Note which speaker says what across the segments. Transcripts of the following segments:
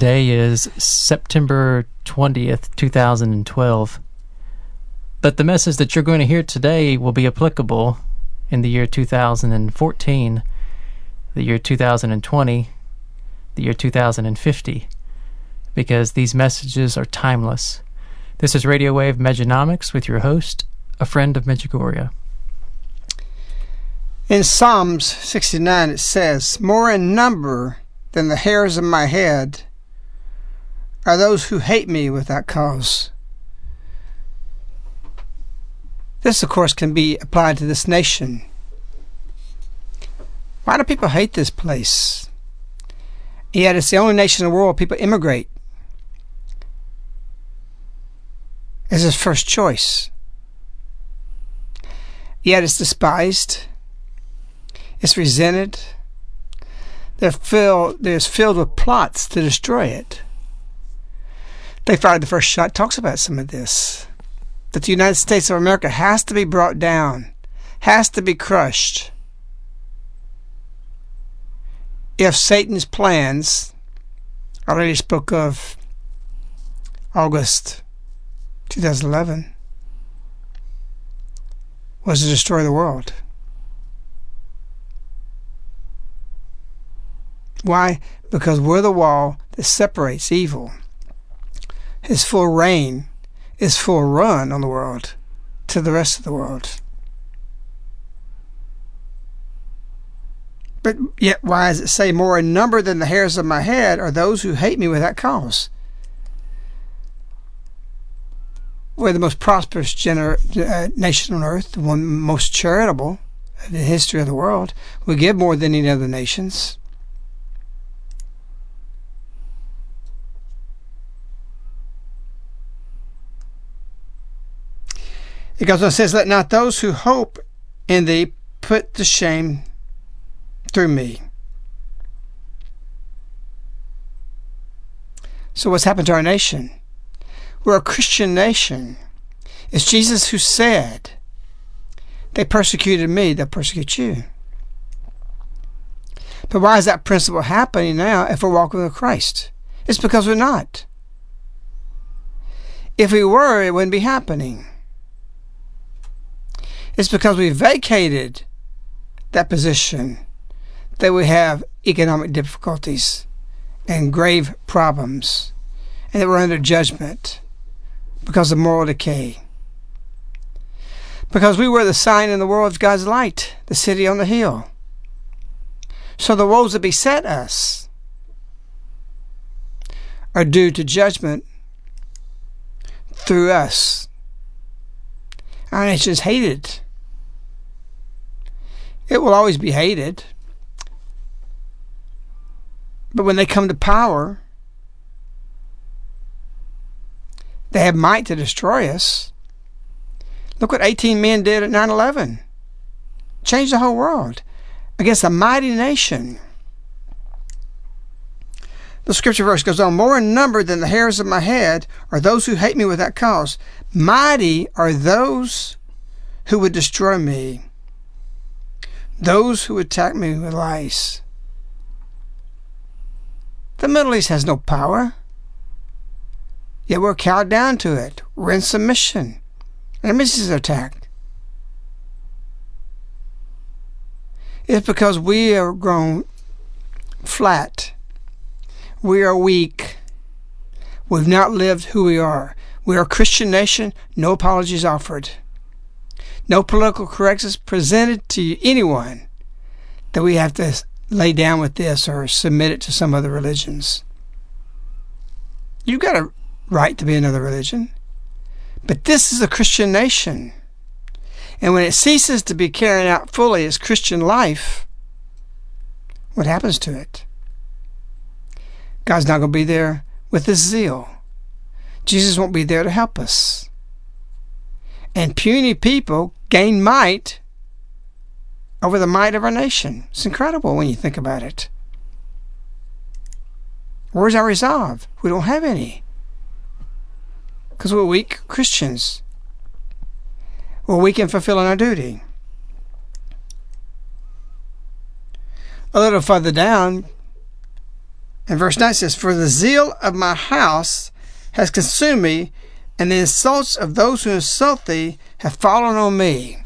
Speaker 1: Today is September 20th, 2012. But the message that you're going to hear today will be applicable in the year 2014, the year 2020, the year 2050, because these messages are timeless. This is Radio Wave Mejanomics with your host, a friend of Medjugorje.
Speaker 2: In Psalms 69 it says, More in number than the hairs of my head are those who hate me without cause. This, of course, can be applied to this nation. Why do people hate this place? Yet it's the only nation in the world people immigrate. As his first choice. Yet it's despised. It's resented. They're filled, filled with plots to destroy it. They fired the first shot talks about some of this. That the United States of America has to be brought down, has to be crushed. If Satan's plans, I already spoke of August 2011, was to destroy the world. Why? Because we're the wall that separates evil his full reign, his full run on the world to the rest of the world. But yet, why does it say more in number than the hairs of my head are those who hate me without cause? We're the most prosperous uh, nation on earth, the one most charitable in the history of the world. We give more than any other nations. It goes on and says, Let not those who hope in thee put to shame through me. So, what's happened to our nation? We're a Christian nation. It's Jesus who said, They persecuted me, they'll persecute you. But why is that principle happening now if we're walking with Christ? It's because we're not. If we were, it wouldn't be happening. It's because we vacated that position that we have economic difficulties and grave problems, and that we're under judgment because of moral decay. Because we were the sign in the world of God's light, the city on the hill. So the woes that beset us are due to judgment through us. Our it's just hated. It will always be hated. But when they come to power, they have might to destroy us. Look what 18 men did at 9 11. Changed the whole world against a mighty nation. The scripture verse goes on More in number than the hairs of my head are those who hate me without cause. Mighty are those who would destroy me, those who attack me with lies. The Middle East has no power. Yet we're cowed down to it. We're in submission. Enemies is attacked. It's because we are grown flat. We are weak. We've not lived who we are. We are a Christian nation, no apologies offered. No political correctness presented to anyone that we have to lay down with this or submit it to some other religions. You've got a right to be another religion. But this is a Christian nation. And when it ceases to be carrying out fully its Christian life, what happens to it? God's not going to be there with his zeal. Jesus won't be there to help us. And puny people gain might over the might of our nation. It's incredible when you think about it. Where's our resolve? We don't have any. Because we're weak Christians. We're weak in fulfilling our duty. A little further down, in verse 9 says, For the zeal of my house has consumed me, and the insults of those who insult thee have fallen on me.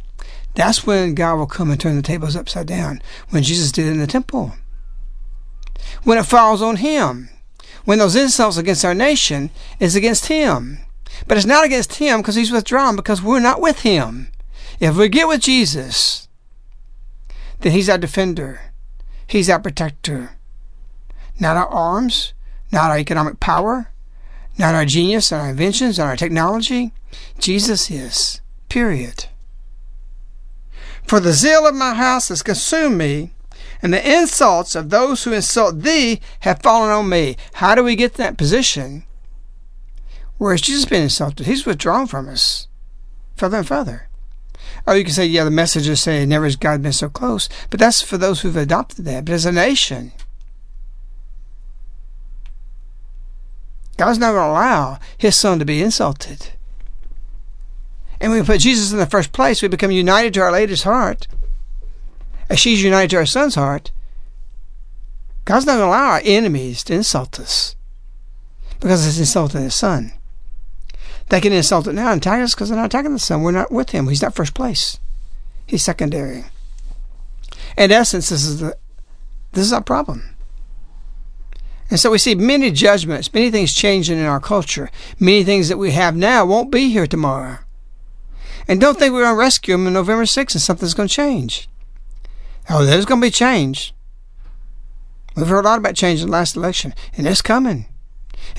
Speaker 2: That's when God will come and turn the tables upside down, when Jesus did in the temple. When it falls on him. When those insults against our nation is against him. But it's not against him because he's withdrawn because we're not with him. If we get with Jesus, then he's our defender. He's our protector. Not our arms, not our economic power, not our genius, and our inventions, and our technology. Jesus is. Period. For the zeal of my house has consumed me, and the insults of those who insult thee have fallen on me. How do we get that position? Where is Jesus been insulted? He's withdrawn from us further and further. Oh, you can say, yeah, the messages say never has God been so close, but that's for those who've adopted that. But as a nation, God's not going to allow His Son to be insulted. And when we put Jesus in the first place, we become united to Our Lady's heart. As she's united to our Son's heart, God's not going to allow our enemies to insult us because it's insulting His Son. They can insult it now and attack us because they're not attacking the Son. We're not with Him. He's not first place. He's secondary. In essence, this is the this is our problem. And so we see many judgments, many things changing in our culture. Many things that we have now won't be here tomorrow. And don't think we're going to rescue them on November 6th and something's going to change. Oh, there's going to be change. We've heard a lot about change in the last election, and it's coming,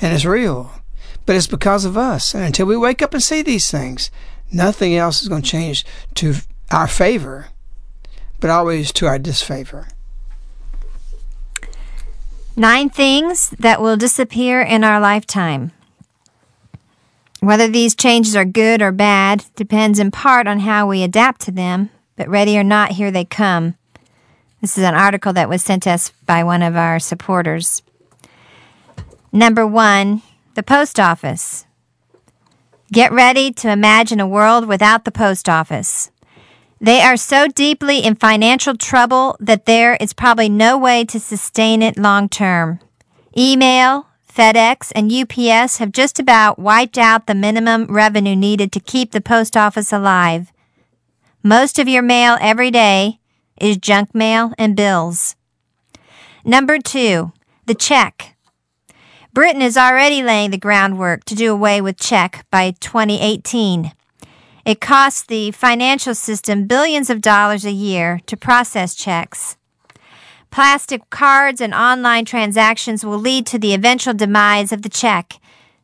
Speaker 2: and it's real. But it's because of us. And until we wake up and see these things, nothing else is going to change to our favor, but always to our disfavor.
Speaker 3: Nine things that will disappear in our lifetime. Whether these changes are good or bad depends in part on how we adapt to them, but ready or not, here they come. This is an article that was sent us by one of our supporters. Number one, the post office. Get ready to imagine a world without the post office. They are so deeply in financial trouble that there is probably no way to sustain it long term. Email, FedEx, and UPS have just about wiped out the minimum revenue needed to keep the post office alive. Most of your mail every day is junk mail and bills. Number two, the check. Britain is already laying the groundwork to do away with check by 2018. It costs the financial system billions of dollars a year to process checks. Plastic cards and online transactions will lead to the eventual demise of the check.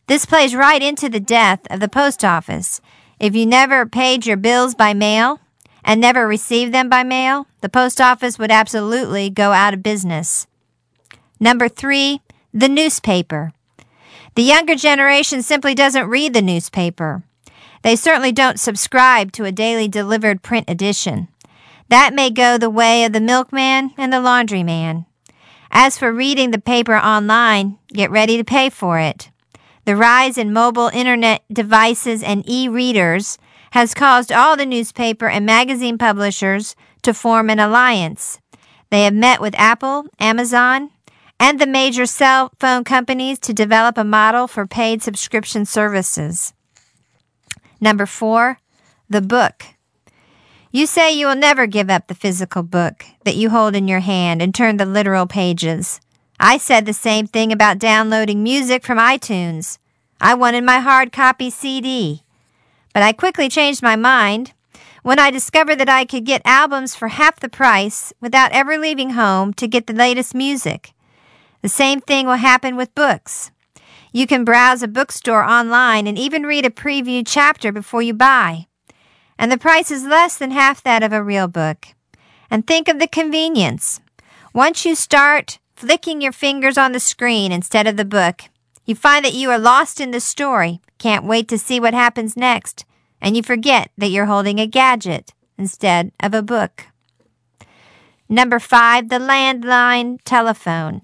Speaker 3: This plays right into the death of the post office. If you never paid your bills by mail and never received them by mail, the post office would absolutely go out of business. Number three, the newspaper. The younger generation simply doesn't read the newspaper. They certainly don't subscribe to a daily delivered print edition. That may go the way of the milkman and the laundryman. As for reading the paper online, get ready to pay for it. The rise in mobile internet devices and e readers has caused all the newspaper and magazine publishers to form an alliance. They have met with Apple, Amazon, and the major cell phone companies to develop a model for paid subscription services. Number four, the book. You say you will never give up the physical book that you hold in your hand and turn the literal pages. I said the same thing about downloading music from iTunes. I wanted my hard copy CD. But I quickly changed my mind when I discovered that I could get albums for half the price without ever leaving home to get the latest music. The same thing will happen with books. You can browse a bookstore online and even read a preview chapter before you buy. And the price is less than half that of a real book. And think of the convenience. Once you start flicking your fingers on the screen instead of the book, you find that you are lost in the story, can't wait to see what happens next, and you forget that you're holding a gadget instead of a book. Number five, the landline telephone.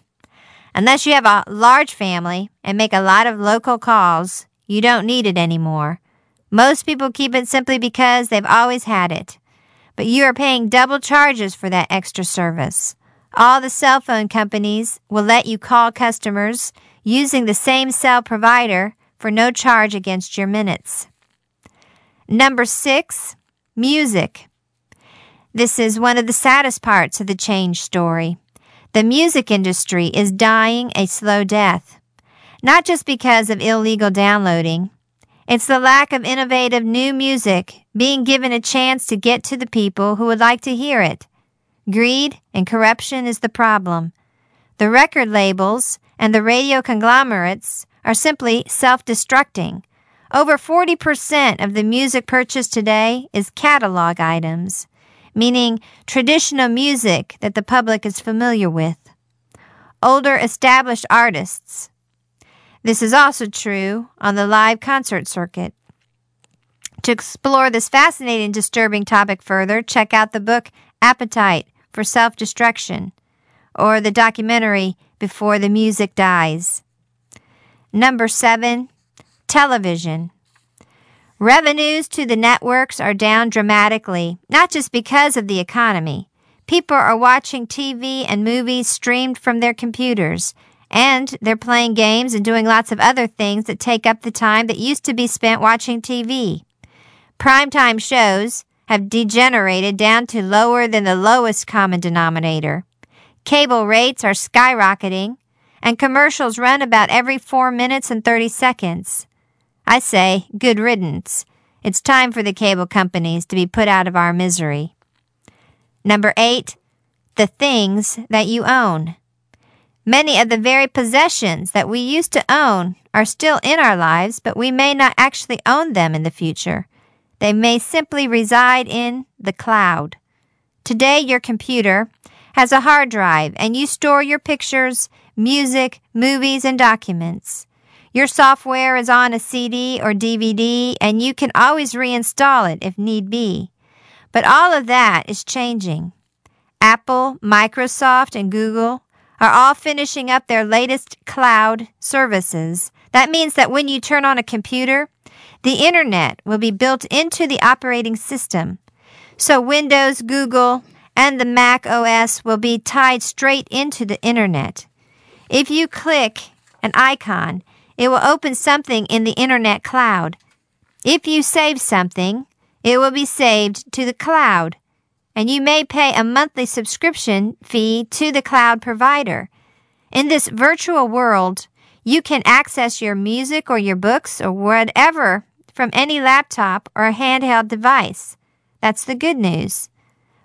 Speaker 3: Unless you have a large family and make a lot of local calls, you don't need it anymore. Most people keep it simply because they've always had it. But you are paying double charges for that extra service. All the cell phone companies will let you call customers using the same cell provider for no charge against your minutes. Number six, music. This is one of the saddest parts of the change story. The music industry is dying a slow death, not just because of illegal downloading. It's the lack of innovative new music being given a chance to get to the people who would like to hear it. Greed and corruption is the problem. The record labels and the radio conglomerates are simply self destructing. Over 40% of the music purchased today is catalog items meaning traditional music that the public is familiar with. Older established artists. This is also true on the live concert circuit. To explore this fascinating, disturbing topic further, check out the book Appetite for Self Destruction or the documentary Before the Music Dies. Number seven, television. Revenues to the networks are down dramatically, not just because of the economy. People are watching TV and movies streamed from their computers, and they're playing games and doing lots of other things that take up the time that used to be spent watching TV. Primetime shows have degenerated down to lower than the lowest common denominator. Cable rates are skyrocketing, and commercials run about every 4 minutes and 30 seconds. I say, good riddance. It's time for the cable companies to be put out of our misery. Number eight, the things that you own. Many of the very possessions that we used to own are still in our lives, but we may not actually own them in the future. They may simply reside in the cloud. Today, your computer has a hard drive and you store your pictures, music, movies, and documents. Your software is on a CD or DVD, and you can always reinstall it if need be. But all of that is changing. Apple, Microsoft, and Google are all finishing up their latest cloud services. That means that when you turn on a computer, The internet will be built into the operating system. So Windows, Google, and the Mac OS will be tied straight into the internet. If you click an icon, it will open something in the internet cloud. If you save something, it will be saved to the cloud, and you may pay a monthly subscription fee to the cloud provider. In this virtual world, you can access your music or your books or whatever from any laptop or a handheld device. That's the good news.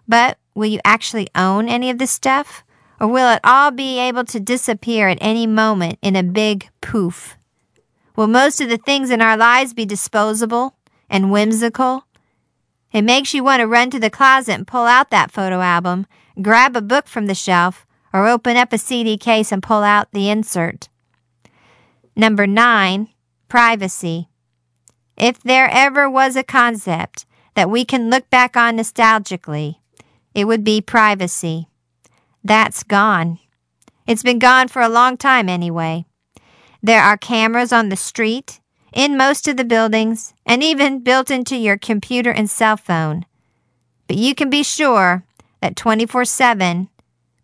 Speaker 3: But will you actually own any of this stuff? Or will it all be able to disappear at any moment in a big poof? Will most of the things in our lives be disposable and whimsical? It makes you want to run to the closet and pull out that photo album, grab a book from the shelf, or open up a CD case and pull out the insert. Number nine, privacy. If there ever was a concept that we can look back on nostalgically, it would be privacy. That's gone. It's been gone for a long time anyway. There are cameras on the street, in most of the buildings, and even built into your computer and cell phone. But you can be sure that 24 7,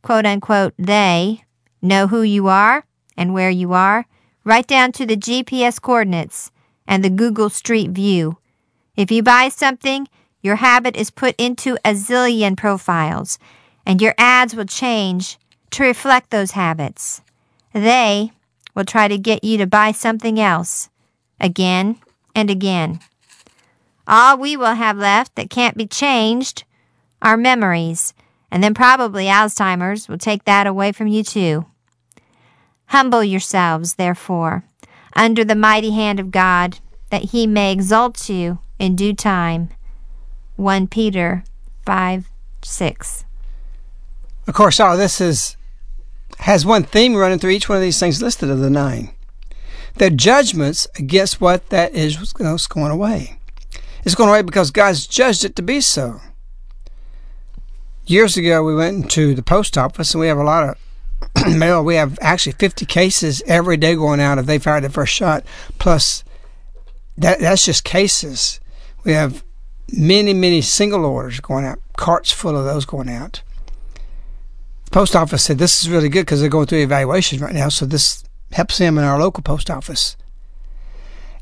Speaker 3: quote unquote, they know who you are and where you are, right down to the GPS coordinates and the Google Street View. If you buy something, your habit is put into a zillion profiles, and your ads will change to reflect those habits. They will try to get you to buy something else again and again. All we will have left that can't be changed are memories, and then probably Alzheimer's will take that away from you too. Humble yourselves, therefore, under the mighty hand of God, that he may exalt you in due time. 1 Peter 5 6.
Speaker 2: Of course, all this is has one theme running through each one of these things listed of the nine. The judgments against what that is was going away. It's going away because God's judged it to be so. Years ago, we went into the post office and we have a lot of mail. We have actually 50 cases every day going out if they fired the first shot. Plus, that that's just cases. We have many, many single orders going out, carts full of those going out post office said this is really good because they're going through evaluation right now, so this helps them in our local post office.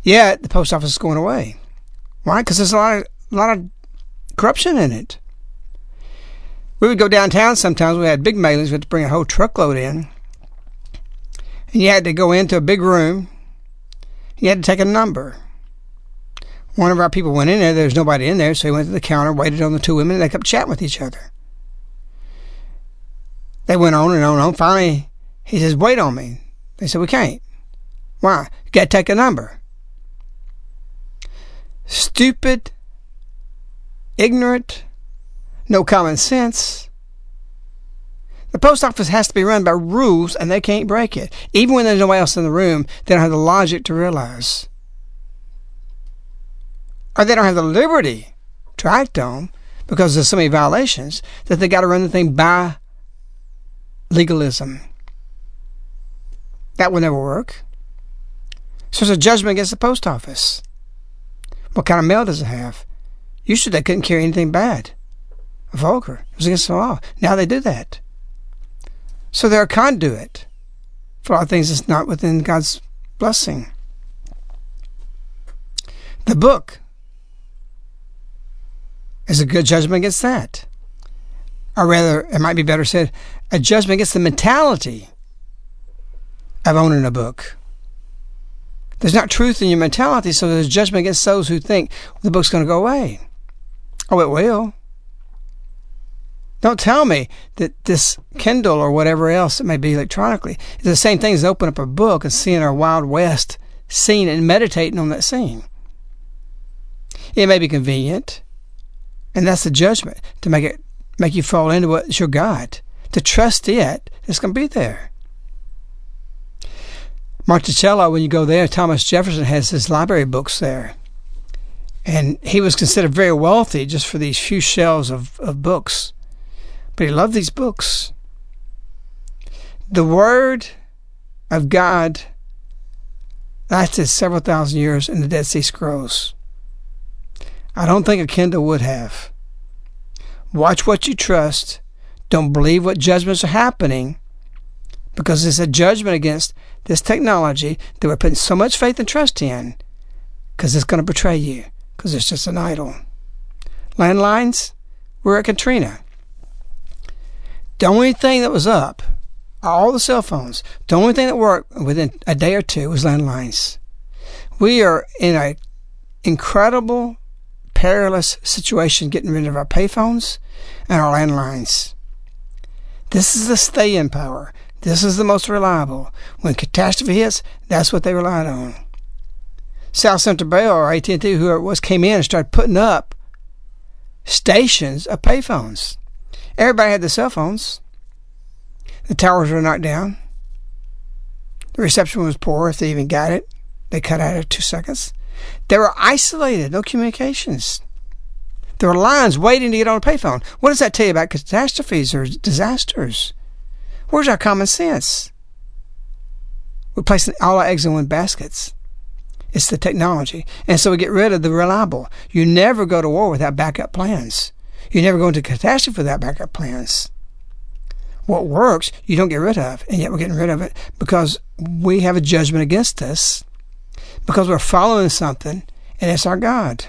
Speaker 2: Yet the post office is going away. Why? Because there's a lot of a lot of corruption in it. We would go downtown sometimes. We had big mailings. We had to bring a whole truckload in, and you had to go into a big room. You had to take a number. One of our people went in there. There was nobody in there, so he went to the counter, waited on the two women, and they kept chatting with each other. They went on and on and on. Finally, he says, wait on me. They said, we can't. Why? You got to take a number. Stupid, ignorant, no common sense. The post office has to be run by rules and they can't break it. Even when there's nobody else in the room, they don't have the logic to realize. Or they don't have the liberty to act on because there's so many violations that they got to run the thing by legalism. That will never work. So it's a judgment against the post office. What kind of mail does it have? Usually they couldn't carry anything bad, vulgar. It was against the law. Now they do that. So they're a conduit for all things that's not within God's blessing. The book is a good judgment against that. Or rather, it might be better said, a judgment against the mentality of owning a book. There's not truth in your mentality, so there's judgment against those who think the book's going to go away. Oh, it will. Don't tell me that this Kindle or whatever else it may be electronically is the same thing as opening up a book and seeing our Wild West scene and meditating on that scene. It may be convenient, and that's the judgment to make it make you fall into what's your God to trust it, it's going to be there. Monticello, when you go there, Thomas Jefferson has his library books there. And he was considered very wealthy just for these few shelves of, of books. But he loved these books. The Word of God lasted several thousand years in the Dead Sea Scrolls. I don't think a Kindle would have. Watch what you trust. Don't believe what judgments are happening because it's a judgment against this technology that we're putting so much faith and trust in because it's going to betray you because it's just an idol. Landlines, we're at Katrina. The only thing that was up, all the cell phones, the only thing that worked within a day or two was landlines. We are in an incredible, perilous situation getting rid of our payphones and our landlines. This is the stay in power. This is the most reliable. When catastrophe hits, that's what they relied on. South Central Bell or AT&T, whoever it was, came in and started putting up stations of payphones. Everybody had the cell phones. The towers were knocked down. The reception was poor if they even got it. They cut out at two seconds. They were isolated, no communications. There were lines waiting to get on a payphone. What does that tell you about catastrophes or disasters? Where's our common sense? We're placing all our eggs in one baskets. It's the technology. And so we get rid of the reliable. You never go to war without backup plans. You never go into catastrophe without backup plans. What works, you don't get rid of, and yet we're getting rid of it because we have a judgment against us because we're following something, and it's our God.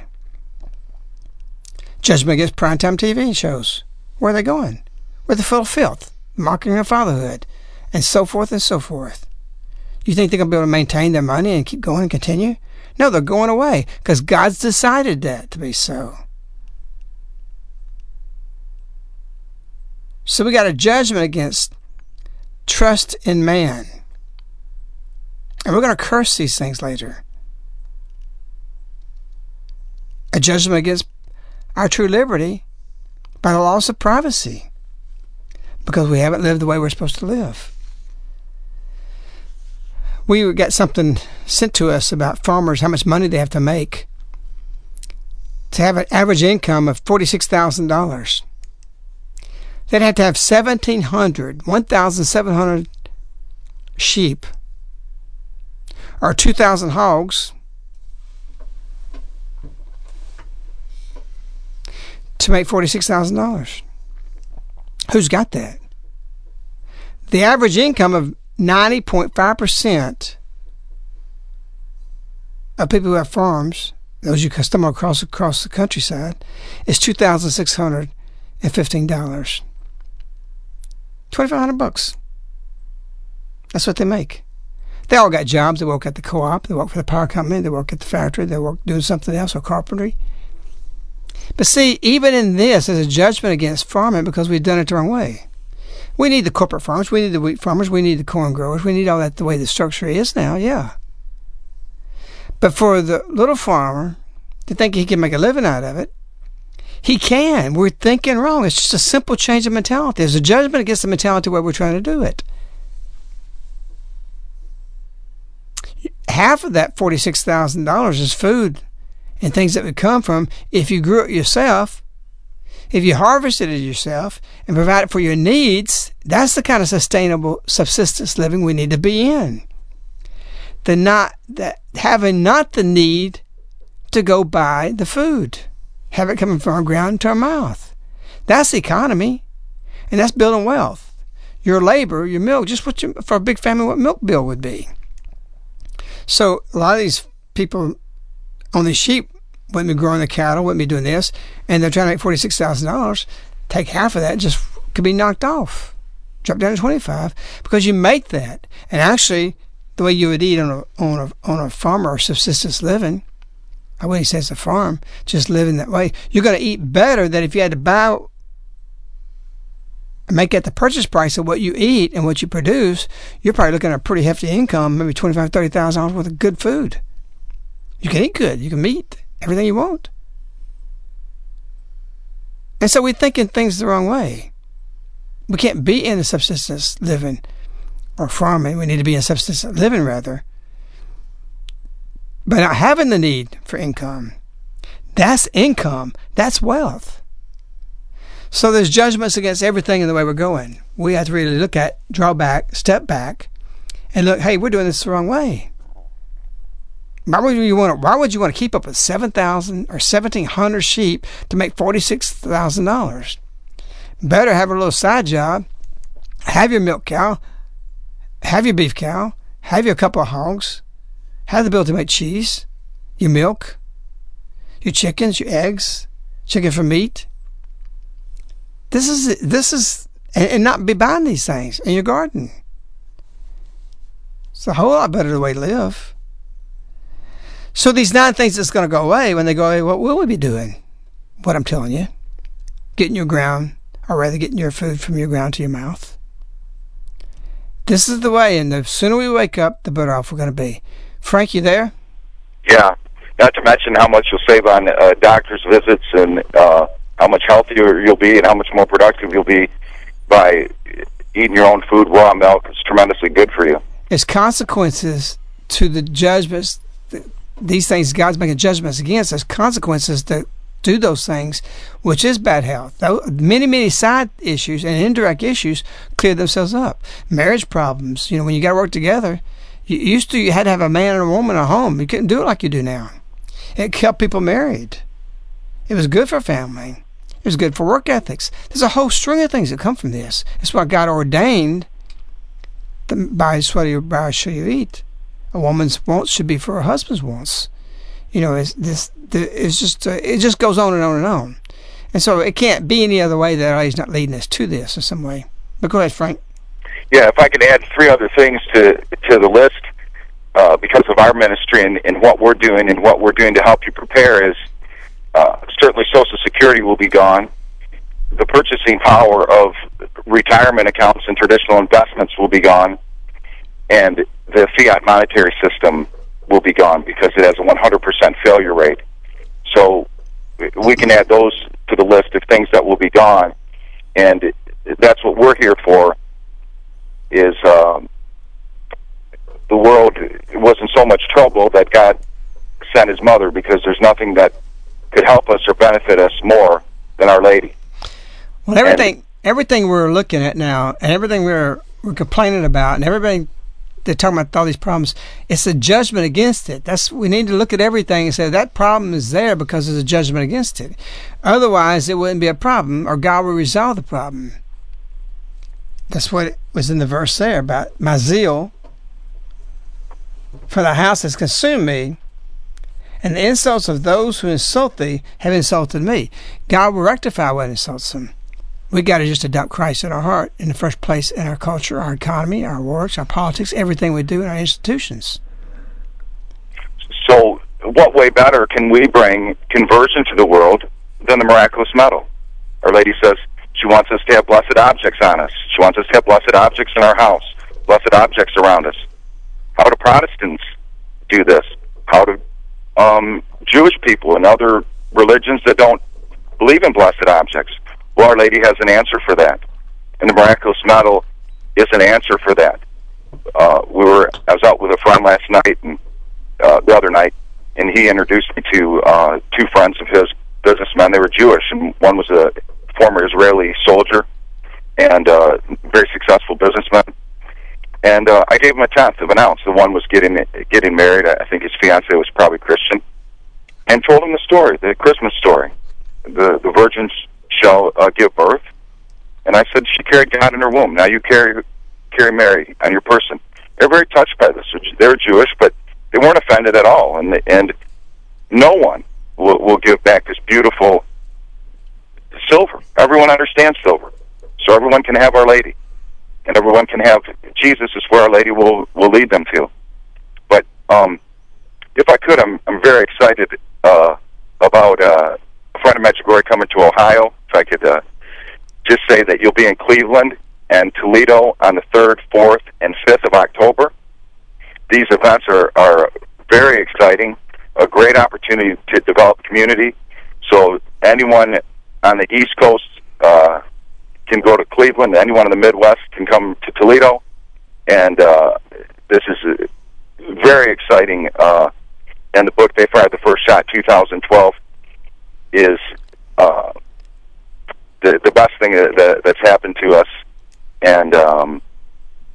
Speaker 2: Judgment against primetime TV shows. Where are they going? With they're full filth, mocking of fatherhood, and so forth and so forth. You think they're going to be able to maintain their money and keep going and continue? No, they're going away because God's decided that to be so. So we got a judgment against trust in man. And we're going to curse these things later. A judgment against our true liberty by the loss of privacy because we haven't lived the way we're supposed to live. We got something sent to us about farmers, how much money they have to make to have an average income of $46,000. They'd have to have 1,700, 1,700 sheep or 2,000 hogs to make $46,000. Who's got that? The average income of 90.5% of people who have farms, those you stumble across across the countryside, is $2,615. 2500 bucks. That's what they make. They all got jobs. They work at the co-op. They work for the power company. They work at the factory. They work doing something else or carpentry. But see, even in this, there's a judgment against farming because we've done it the wrong way. We need the corporate farmers. We need the wheat farmers. We need the corn growers. We need all that the way the structure is now, yeah. But for the little farmer to think he can make a living out of it, he can. We're thinking wrong. It's just a simple change of mentality. There's a judgment against the mentality where we're trying to do it. Half of that $46,000 is food and things that would come from if you grew it yourself, if you harvested it yourself and provided for your needs, that's the kind of sustainable subsistence living we need to be in. The not that having not the need to go buy the food have it coming from our ground to our mouth. That's the economy, and that's building wealth. Your labor, your milk, just what you, for a big family, what milk bill would be. So a lot of these people on these sheep wouldn't be growing the cattle, wouldn't be doing this, and they're trying to make forty six thousand dollars. Take half of that, just could be knocked off, drop down to twenty five because you make that, and actually the way you would eat on a on a on a farm or subsistence living I wouldn't say it's a farm, just living that way. You're going to eat better than if you had to buy, make it the purchase price of what you eat and what you produce. You're probably looking at a pretty hefty income, maybe twenty five, thirty thousand dollars worth of good food. You can eat good. You can eat everything you want. And so we're thinking things the wrong way. We can't be in a subsistence living or farming. We need to be in subsistence living rather by not having the need for income. That's income. That's wealth. So there's judgments against everything in the way we're going. We have to really look at, draw back, step back, and look, hey, we're doing this the wrong way. Why would you want to? Why would you want to keep up with seven thousand or seventeen hundred sheep to make forty six thousand dollars? Better have a little side job. Have your milk cow. Have your beef cow. Have your couple of hogs. Have the ability to make cheese. Your milk. Your chickens. Your eggs. Chicken for meat. This is this is and, and not be buying these things in your garden. It's a whole lot better the way to live. So these nine things that's going to go away, when they go away, what will we be doing? What I'm telling you. Getting your ground, or rather getting your food from your ground to your mouth. This is the way, and the sooner we wake up, the better off we're going to be. Frank, you there?
Speaker 4: Yeah. Not to mention how much you'll save on uh, doctor's visits and uh, how much healthier you'll be and how much more productive you'll be by eating your own food, raw milk. It's tremendously good for you.
Speaker 2: It's consequences to the judgments. These things God's making judgments against. There's consequences to do those things, which is bad health. Many, many side issues and indirect issues clear themselves up. Marriage problems. You know, when you got to work together, you used to you had to have a man and a woman at home. You couldn't do it like you do now. It kept people married. It was good for family. It was good for work ethics. There's a whole string of things that come from this. It's what God ordained by sweat of your brow shall you eat. A woman's wants should be for her husband's wants. You know, it's this. It's just uh, it just goes on and on and on, and so it can't be any other way that He's not leading us to this in some way. But go ahead, Frank.
Speaker 4: Yeah, if I could add three other things to to the list, uh, because of our ministry and, and what we're doing and what we're doing to help you prepare is uh, certainly Social Security will be gone. The purchasing power of retirement accounts and traditional investments will be gone, and the fiat monetary system will be gone because it has a 100% failure rate. So we can add those to the list of things that will be gone, and that's what we're here for. Is um, the world was in so much trouble that God sent His mother because there's nothing that could help us or benefit us more than Our Lady.
Speaker 2: Well, everything and, everything we're looking at now, and everything we're we're complaining about, and everything they're talking about all these problems, it's a judgment against it. That's we need to look at everything and say that problem is there because there's a judgment against it. Otherwise, it wouldn't be a problem, or God will resolve the problem. That's what was in the verse there about my zeal for the house has consumed me, and the insults of those who insult thee have insulted me. God will rectify what insults them. We got to just adopt Christ in our heart in the first place in our culture, our economy, our works, our politics, everything we do in our institutions.
Speaker 4: So, what way better can we bring conversion to the world than the miraculous medal? Our Lady says she wants us to have blessed objects on us. She wants us to have blessed objects in our house, blessed objects around us. How do Protestants do this? How do um, Jewish people and other religions that don't believe in blessed objects? Well, Our Lady has an answer for that, and the miraculous medal is an answer for that. Uh, we were I was out with a friend last night and uh, the other night, and he introduced me to uh, two friends of his businessmen. They were Jewish, and one was a former Israeli soldier and uh, very successful businessman and uh, I gave him a tenth of an ounce. The one was getting getting married. I think his fiance was probably Christian, and told him the story, the Christmas story. The the virgins shall uh, give birth, and I said she carried God in her womb. Now you carry carry Mary on your person. They're very touched by this. They're Jewish, but they weren't offended at all, and and no one will, will give back this beautiful silver. Everyone understands silver, so everyone can have Our Lady and everyone can have Jesus is where Our Lady will will lead them to. But um, if I could, I'm I'm very excited uh, about uh, a friend of Medjugorje coming to Ohio. If I could uh, just say that you'll be in Cleveland and Toledo on the third, fourth, and fifth of October. These events are are very exciting. A great opportunity to develop community. So anyone on the East Coast. Uh, can go to Cleveland. Anyone in the Midwest can come to Toledo, and uh, this is uh, very exciting. Uh, and the book they fired the first shot, 2012, is uh, the the best thing that, that's happened to us, and um,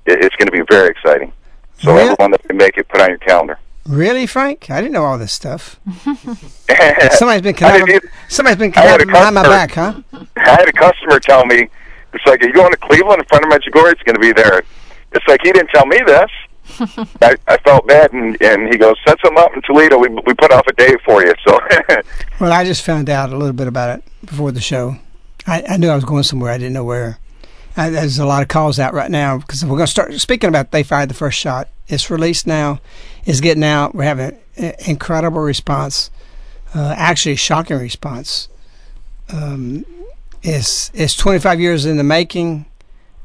Speaker 4: it, it's going to be very exciting. So
Speaker 2: Really?
Speaker 4: everyone that can make it, put on your calendar.
Speaker 2: Really, Frank? I didn't know all this stuff. Somebody's been
Speaker 4: didn't
Speaker 2: conniving. Somebody's been
Speaker 4: I had a
Speaker 2: conniving behind my back, huh?
Speaker 4: I had a customer tell me, it's like, are you going to Cleveland? A friend of Medjugorje is going to be there. It's like, he didn't tell me this. I, I felt bad, and, and he goes, set some up in Toledo. We, we put off a day for you. So,
Speaker 2: Well, I just found out a little bit about it before the show. I, I knew I was going somewhere. I didn't know where. I, there's a lot of calls out right now because we're going to start speaking about. They fired the first shot. It's released now. It's getting out. We're having an incredible response. Uh, actually, shocking response. Um, it's it's 25 years in the making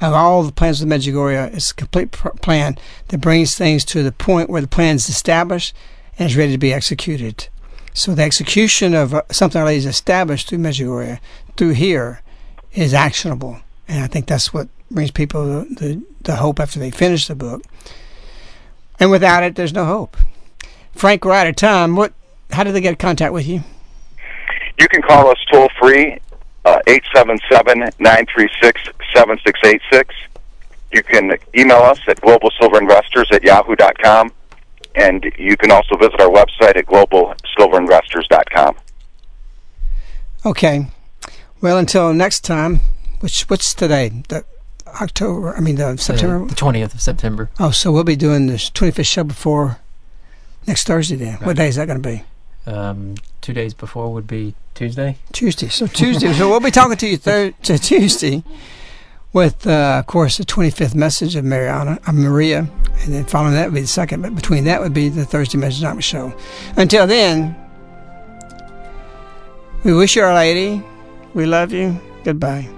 Speaker 2: of all the plans of Medjugorje. It's a complete pr- plan that brings things to the point where the plan is established and is ready to be executed. So the execution of uh, something already is established through Medjugorje, through here, is actionable, and I think that's what brings people the, the, the hope after they finish the book. And without it, there's no hope. Frank, we're out of time. What? How do they get in contact with you?
Speaker 4: you can call us toll free, uh, 877-936-7686. You can email us at globalsilverinvestors at yahoo.com. And you can also visit our website at globalsilverinvestors.com.
Speaker 2: Okay. Well, until next time, which what's today? The October. I mean, the September.
Speaker 1: The twentieth of September.
Speaker 2: Oh, so we'll be doing this 25th show before next Thursday. Then, what day is that going to be?
Speaker 1: Um, two days before would be Tuesday.
Speaker 2: Tuesday. So Tuesday. so we'll be talking to you thir- to Tuesday with, uh, of course, the 25th message of Mariana, uh, Maria, and then following that would be the second. But between that would be the Thursday Mejanomics Show. Until then, we wish you Our Lady. We love you. Goodbye.